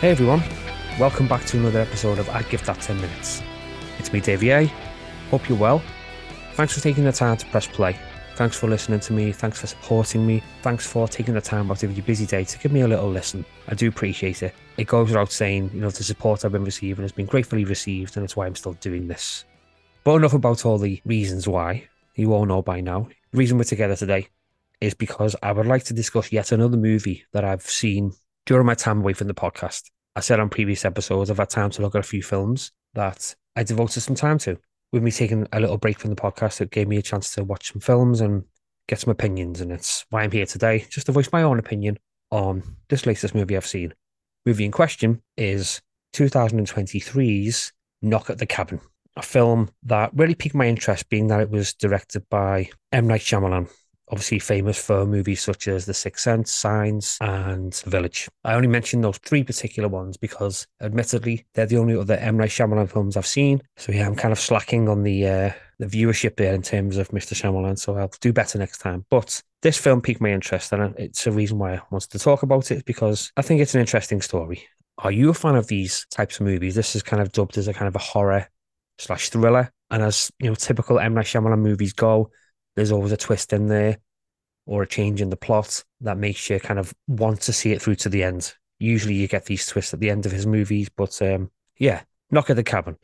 Hey everyone, welcome back to another episode of I'd Give That 10 Minutes. It's me, Dave A. Hope you're well. Thanks for taking the time to press play. Thanks for listening to me. Thanks for supporting me. Thanks for taking the time out of your busy day to give me a little listen. I do appreciate it. It goes without saying, you know, the support I've been receiving has been gratefully received, and it's why I'm still doing this. But enough about all the reasons why. You all know by now. The reason we're together today is because I would like to discuss yet another movie that I've seen during my time away from the podcast. I said on previous episodes, I've had time to look at a few films that I devoted some time to. With me taking a little break from the podcast, it gave me a chance to watch some films and get some opinions. And it's why I'm here today, just to voice my own opinion on this latest movie I've seen. Movie in question is 2023's Knock at the Cabin, a film that really piqued my interest, being that it was directed by M. Night Shyamalan, obviously famous for movies such as The Sixth Sense, Signs, and Village. I only mention those three particular ones because, admittedly, they're the only other M Night Shyamalan films I've seen. So yeah, I'm kind of slacking on the uh, the viewership there in terms of Mr. Shyamalan. So I'll do better next time. But this film piqued my interest, and it's a reason why I wanted to talk about it because I think it's an interesting story. Are you a fan of these types of movies? This is kind of dubbed as a kind of a horror slash thriller, and as you know, typical M Night Shyamalan movies go there's always a twist in there or a change in the plot that makes you kind of want to see it through to the end. Usually you get these twists at the end of his movies, but um, yeah, Knock at the Cabin.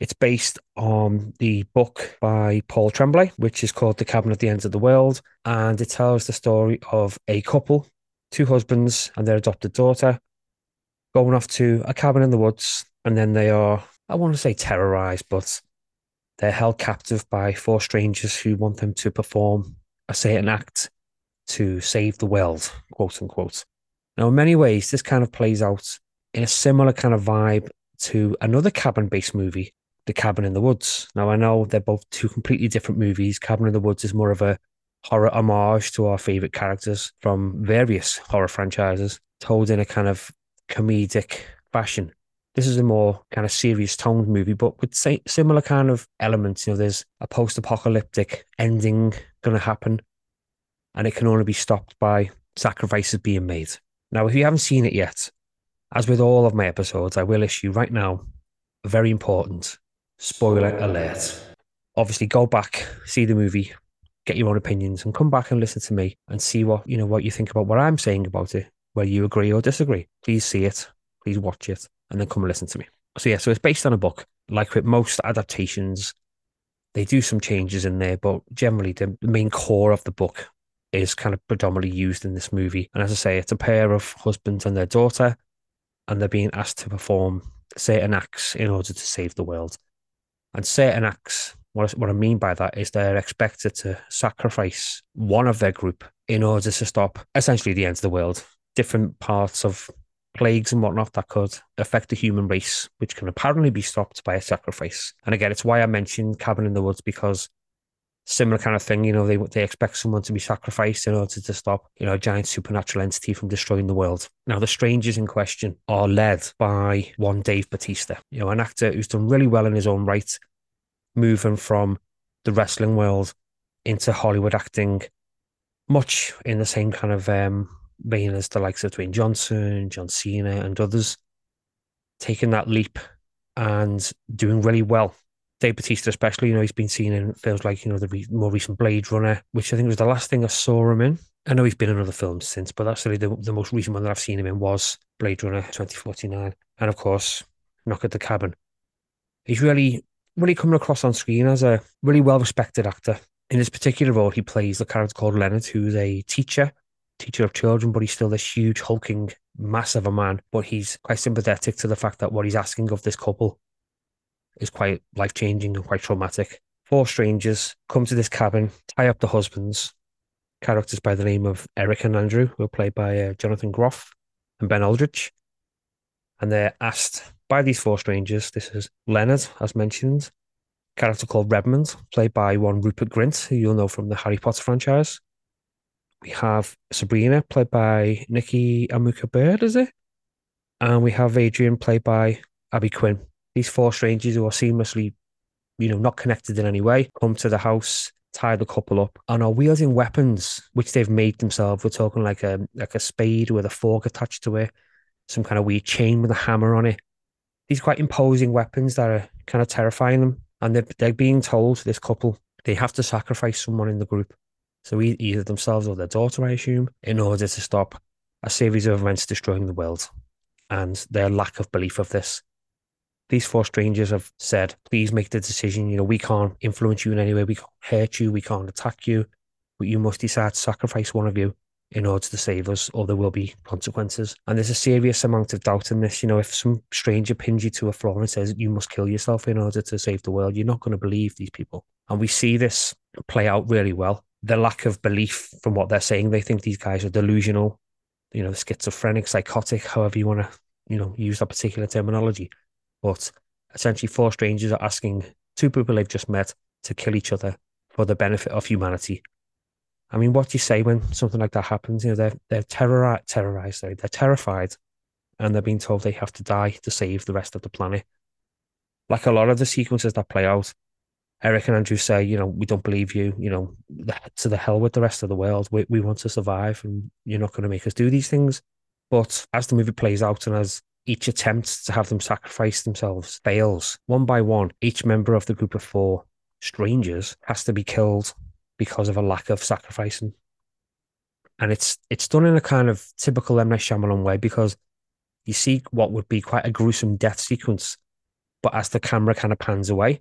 It's based on the book by Paul Tremblay, which is called The Cabin at the End of the World. And it tells the story of a couple, two husbands and their adopted daughter, going off to a cabin in the woods. And then they are, I want to say terrorized, but they're held captive by four strangers who want them to perform a certain act to save the world, quote unquote. Now, in many ways, this kind of plays out in a similar kind of vibe to another cabin based movie, The Cabin in the Woods. Now, I know they're both two completely different movies. Cabin in the Woods is more of a horror homage to our favorite characters from various horror franchises, told in a kind of comedic fashion. This is a more kind of serious toned movie, but with say, similar kind of elements. You know, there's a post apocalyptic ending going to happen, and it can only be stopped by sacrifices being made. Now, if you haven't seen it yet, as with all of my episodes, I will issue right now a very important spoiler alert. Obviously, go back, see the movie, get your own opinions, and come back and listen to me and see what you know what you think about what I'm saying about it, whether you agree or disagree. Please see it, please watch it, and then come and listen to me. So yeah, so it's based on a book. Like with most adaptations, they do some changes in there, but generally the main core of the book is kind of predominantly used in this movie. And as I say, it's a pair of husbands and their daughter, and they're being asked to perform certain acts in order to save the world. And certain acts, what, what I mean by that is they're expected to sacrifice one of their group in order to stop essentially the end of the world. Different parts of plagues and whatnot that could affect the human race, which can apparently be stopped by a sacrifice. And again, it's why I mentioned Cabin in the Woods because similar kind of thing, you know, they they expect someone to be sacrificed in order to stop, you know, a giant supernatural entity from destroying the world. Now, the strangers in question are led by one Dave Batista, you know, an actor who's done really well in his own right, moving from the wrestling world into Hollywood acting, much in the same kind of um, being as the likes of Dwayne Johnson, John Cena, and others, taking that leap and doing really well. Dave Batista, especially, you know, he's been seen in films like, you know, the re- more recent Blade Runner, which I think was the last thing I saw him in. I know he's been in other films since, but that's really the, the most recent one that I've seen him in was Blade Runner 2049. And of course, Knock at the Cabin. He's really, really coming across on screen as a really well respected actor. In this particular role, he plays the character called Leonard, who's a teacher teacher of children, but he's still this huge, hulking, massive a man. But he's quite sympathetic to the fact that what he's asking of this couple is quite life changing and quite traumatic. Four strangers come to this cabin, tie up the husbands, characters by the name of Eric and Andrew, who are played by uh, Jonathan Groff and Ben Aldridge. And they're asked by these four strangers, this is Leonard, as mentioned, character called Redmond, played by one Rupert Grint, who you'll know from the Harry Potter franchise we have Sabrina, played by Nikki Amuka Bird, is it? And we have Adrian, played by Abby Quinn. These four strangers who are seamlessly, you know, not connected in any way, come to the house, tie the couple up, and are wielding weapons which they've made themselves. We're talking like a like a spade with a fork attached to it, some kind of weird chain with a hammer on it. These quite imposing weapons that are kind of terrifying them. And they're, they're being told, this couple, they have to sacrifice someone in the group. So either themselves or their daughter, I assume, in order to stop a series of events destroying the world. And their lack of belief of this. These four strangers have said, please make the decision. You know, we can't influence you in any way. We can't hurt you. We can't attack you. But you must decide to sacrifice one of you in order to save us, or there will be consequences. And there's a serious amount of doubt in this. You know, if some stranger pins you to a floor and says you must kill yourself in order to save the world, you're not going to believe these people. And we see this play out really well. The lack of belief from what they're saying, they think these guys are delusional, you know, schizophrenic, psychotic, however you want to, you know, use that particular terminology. But essentially, four strangers are asking two people they've just met to kill each other for the benefit of humanity I mean, what do you say when something like that happens? You know, they're they're terrorized, terrorized, sorry, they're terrified, and they're being told they have to die to save the rest of the planet. Like a lot of the sequences that play out, Eric and Andrew say, you know, we don't believe you. You know, to the hell with the rest of the world. We we want to survive, and you're not going to make us do these things. But as the movie plays out, and as each attempt to have them sacrifice themselves fails, one by one, each member of the group of four strangers has to be killed because of a lack of sacrificing. And it's it's done in a kind of typical M. Night Shyamalan way because you see what would be quite a gruesome death sequence, but as the camera kind of pans away.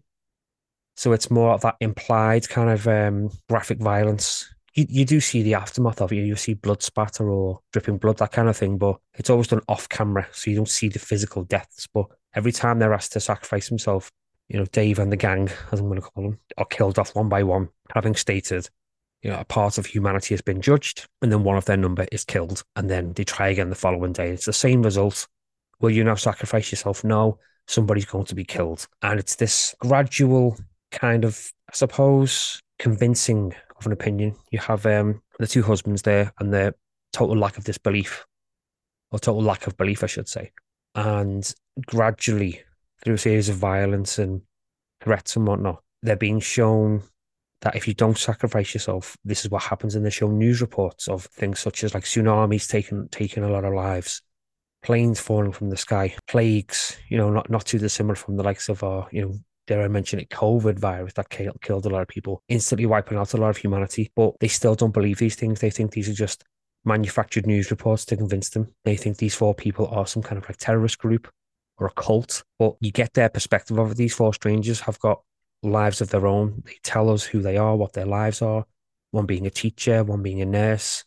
So it's more of that implied kind of um, graphic violence. You, you do see the aftermath of it. You see blood spatter or dripping blood, that kind of thing, but it's always done off camera. So you don't see the physical deaths. But every time they're asked to sacrifice himself, you know, Dave and the gang, as I'm going to call them, are killed off one by one, having stated, you know, a part of humanity has been judged, and then one of their number is killed, and then they try again the following day. It's the same result. Will you now sacrifice yourself? No, somebody's going to be killed. And it's this gradual kind of, I suppose, convincing of an opinion. You have um, the two husbands there and their total lack of disbelief, or total lack of belief, I should say. And gradually, through a series of violence and threats and whatnot, they're being shown that if you don't sacrifice yourself, this is what happens. And they show news reports of things such as like tsunamis taking taking a lot of lives, planes falling from the sky, plagues, you know, not not too dissimilar from the likes of our, you know, dare I mention it, COVID virus that killed, a lot of people, instantly wiping out a lot of humanity. But they still don't believe these things. They think these are just manufactured news reports to convince them. They think these four people are some kind of like terrorist group or a cult, but you get their perspective of it. These four strangers have got lives of their own. They tell us who they are, what their lives are. One being a teacher, one being a nurse,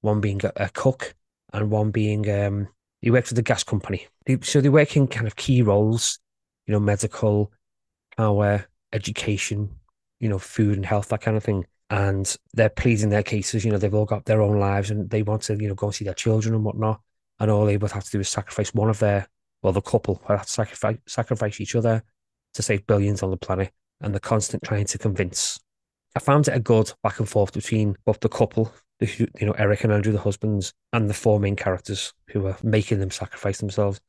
one being a, a cook, and one being um, he works for the gas company. So they work in kind of key roles, you know, medical, power, education, you know, food and health, that kind of thing. And they're pleading their cases. You know, they've all got their own lives, and they want to, you know, go and see their children and whatnot. And all they would have to do is sacrifice one of their well, the couple have to sacrifice, sacrifice each other to save billions on the planet, and the constant trying to convince. I found it a good back and forth between both the couple, the, you know, Eric and Andrew, the husbands, and the four main characters who are making them sacrifice themselves.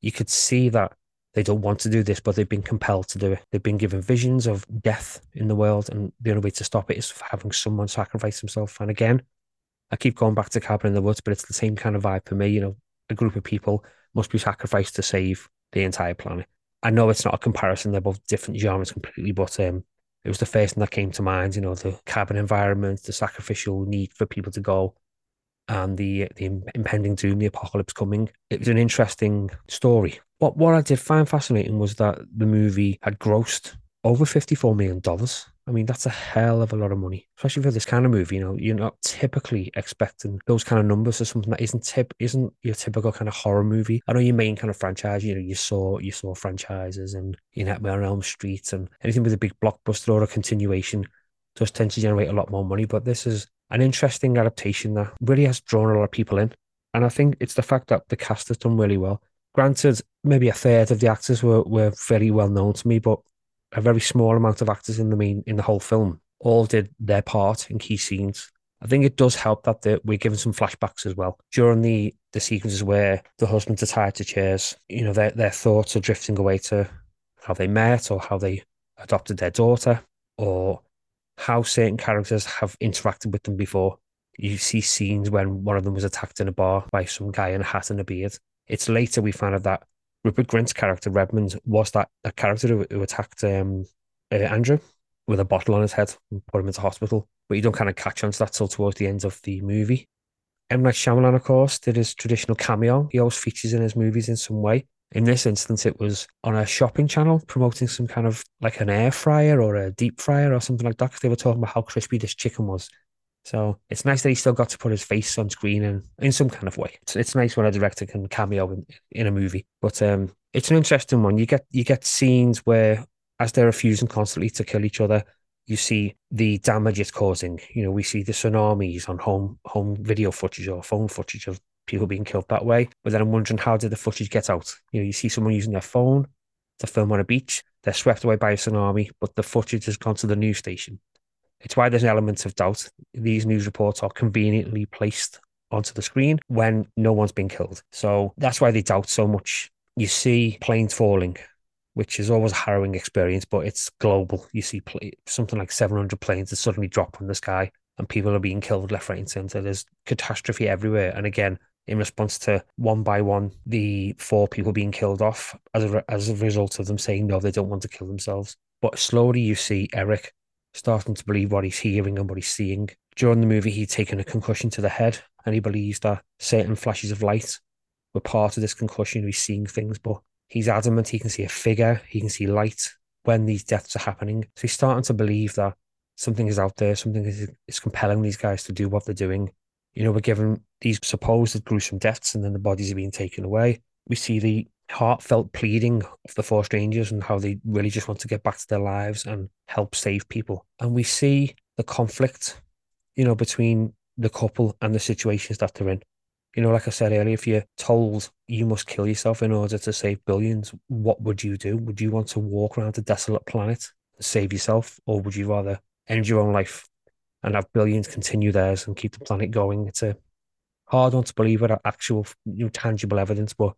You could see that they don't want to do this, but they've been compelled to do it. They've been given visions of death in the world, and the only way to stop it is having someone sacrifice himself. And again, I keep going back to Cabin in the Woods, but it's the same kind of vibe for me. You know, a group of people must be sacrificed to save the entire planet. I know it's not a comparison; they're both different genres completely, but um, it was the first thing that came to mind. You know, the cabin environment, the sacrificial need for people to go, and the the impending doom, the apocalypse coming. It was an interesting story. What what I did find fascinating was that the movie had grossed over fifty four million dollars I mean, that's a hell of a lot of money, especially for this kind of movie. You know, you're not typically expecting those kind of numbers or something that isn't tip isn't your typical kind of horror movie. I know your main kind of franchise. You know, you saw you saw franchises and you know on Elm Street and anything with a big blockbuster or a continuation does tend to generate a lot more money. But this is an interesting adaptation that really has drawn a lot of people in, and I think it's the fact that the cast has done really well. Granted, maybe a third of the actors were were very well known to me, but a very small amount of actors in the main in the whole film all did their part in key scenes. I think it does help that we're given some flashbacks as well during the the sequences where the husbands are tied to chairs. You know, their their thoughts are drifting away to how they met or how they adopted their daughter or how certain characters have interacted with them before. You see scenes when one of them was attacked in a bar by some guy in a hat and a beard. It's later we find out that Rupert Grint's character Redmond was that a character who, who attacked um, uh, Andrew with a bottle on his head and put him into hospital. But you don't kind of catch on to that till towards the end of the movie. M. Night Shyamalan, of course, did his traditional cameo. He always features in his movies in some way. In this instance, it was on a shopping channel promoting some kind of like an air fryer or a deep fryer or something like that because they were talking about how crispy this chicken was. So it's nice that he still got to put his face on screen and in some kind of way. It's, it's nice when a director can cameo in, in a movie. But um, it's an interesting one. You get you get scenes where as they're refusing constantly to kill each other, you see the damage it's causing. You know, we see the tsunamis on home home video footage or phone footage of people being killed that way. But then I'm wondering how did the footage get out? You know, you see someone using their phone to film on a beach, they're swept away by a tsunami, but the footage has gone to the news station. It's why there's an element of doubt. These news reports are conveniently placed onto the screen when no one's been killed. So that's why they doubt so much. You see planes falling, which is always a harrowing experience, but it's global. You see something like 700 planes that suddenly drop from the sky and people are being killed left, right, and center. There's catastrophe everywhere. And again, in response to one by one the four people being killed off as a, as a result of them saying no, they don't want to kill themselves. But slowly you see Eric starting to believe what he's hearing and what he's seeing. During the movie, he'd taken a concussion to the head and he believes that certain flashes of light were part of this concussion. He's seeing things, but he's adamant he can see a figure, he can see light when these deaths are happening. So he's starting to believe that something is out there, something is, is compelling these guys to do what they're doing. You know, we're given these supposed gruesome deaths and then the bodies are being taken away. We see the heartfelt pleading of the four strangers and how they really just want to get back to their lives and help save people. And we see the conflict, you know, between the couple and the situations that they're in. You know, like I said earlier, if you're told you must kill yourself in order to save billions, what would you do? Would you want to walk around a desolate planet and save yourself, or would you rather end your own life and have billions continue theirs and keep the planet going? It's a hard one to believe without actual, you know, tangible evidence, but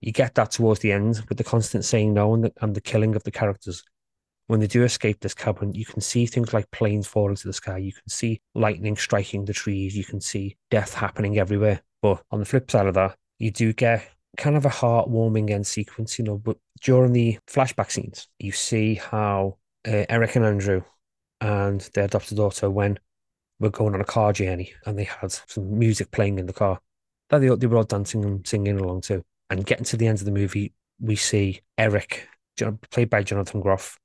you get that towards the end with the constant saying no and the, and the killing of the characters. When they do escape this cabin, you can see things like planes falling to the sky. You can see lightning striking the trees. You can see death happening everywhere. But on the flip side of that, you do get kind of a heartwarming end sequence, you know. But during the flashback scenes, you see how uh, Eric and Andrew and their adopted daughter, when we're going on a car journey, and they had some music playing in the car, that they, they were all dancing and singing along too. And getting to the end of the movie, we see Eric, played by Jonathan Groff,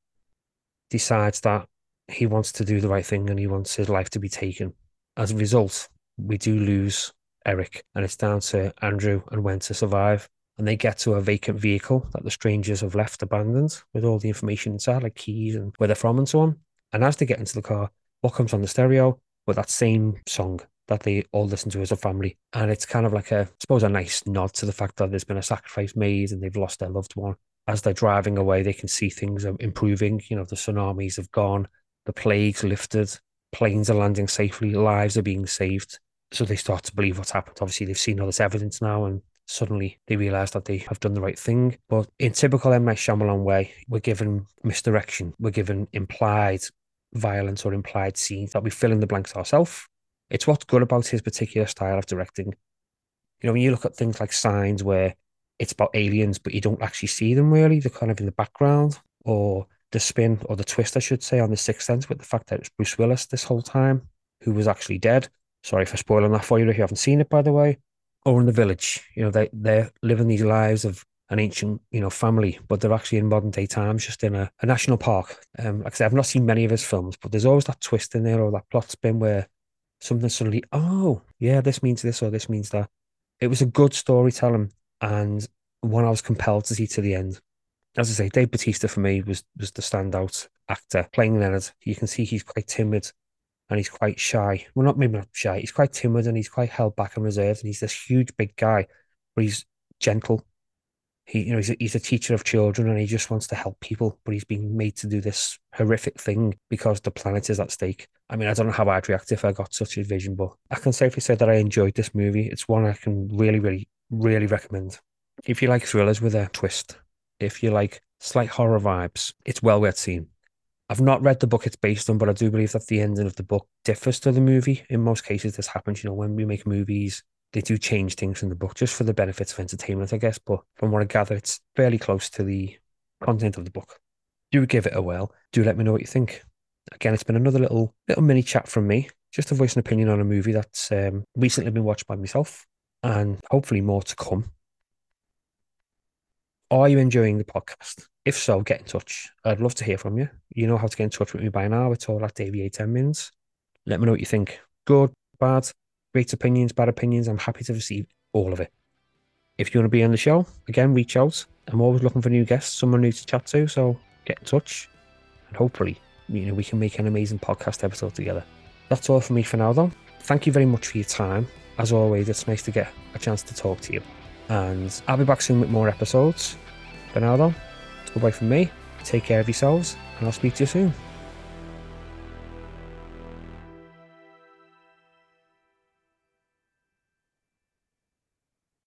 decides that he wants to do the right thing and he wants his life to be taken. As a result, we do lose Eric, and it's down to Andrew and Wen to survive. And they get to a vacant vehicle that the strangers have left abandoned with all the information inside, like keys and where they're from and so on. And as they get into the car, what comes on the stereo? Well, that same song that they all listen to as a family. And it's kind of like a, I suppose, a nice nod to the fact that there's been a sacrifice made and they've lost their loved one. As they're driving away, they can see things are improving. You know, the tsunamis have gone, the plague's lifted, planes are landing safely, lives are being saved. So they start to believe what's happened. Obviously, they've seen all this evidence now and suddenly they realise that they have done the right thing. But in typical M. Night Shyamalan way, we're given misdirection. We're given implied violence or implied scenes that we fill in the blanks ourselves it's what's good about his particular style of directing. You know, when you look at things like Signs, where it's about aliens, but you don't actually see them really, they're kind of in the background, or the spin or the twist, I should say, on the Sixth Sense with the fact that it's Bruce Willis this whole time, who was actually dead. Sorry for spoiling that for you if you haven't seen it, by the way. Or in the village, you know, they they're living these lives of an ancient, you know, family, but they're actually in modern day times, just in a, a national park. Um, like I said, I've not seen many of his films, but there's always that twist in there or that plot spin where something suddenly, oh, yeah, this means this or this means that. It was a good storytelling and one I was compelled to see to the end. As I say, Dave Batista for me was was the standout actor playing Leonard. You can see he's quite timid and he's quite shy. Well, not maybe not shy. He's quite timid and he's quite held back and reserved. And he's this huge, big guy, but he's gentle he you know he's a, he's a teacher of children and he just wants to help people but he's being made to do this horrific thing because the planet is at stake. I mean i don't know how i'd react if i got such a vision but i can safely say that i enjoyed this movie. It's one i can really really really recommend. If you like thrillers with a twist if you like slight horror vibes it's well worth seeing. I've not read the book it's based on, but I do believe that the ending of the book differs to the movie. In most cases, this happens, you know, when we make movies, they do change things in the book just for the benefits of entertainment, I guess. But from what I gather, it's fairly close to the content of the book. Do give it a whirl. Do let me know what you think. Again, it's been another little little mini chat from me, just to voice an opinion on a movie that's um, recently been watched by myself, and hopefully more to come. Are you enjoying the podcast? If so, get in touch. I'd love to hear from you. You know how to get in touch with me by now. It's all at Davey 10 minutes. Let me know what you think. Good, bad, great opinions, bad opinions. I'm happy to receive all of it. If you want to be on the show, again, reach out. I'm always looking for new guests, someone new to chat to. So get in touch, and hopefully, you know, we can make an amazing podcast episode together. That's all for me for now, though. Thank you very much for your time. As always, it's nice to get a chance to talk to you. And I'll be back soon with more episodes. For now, though, goodbye from me. Take care of yourselves, and I'll speak to you soon.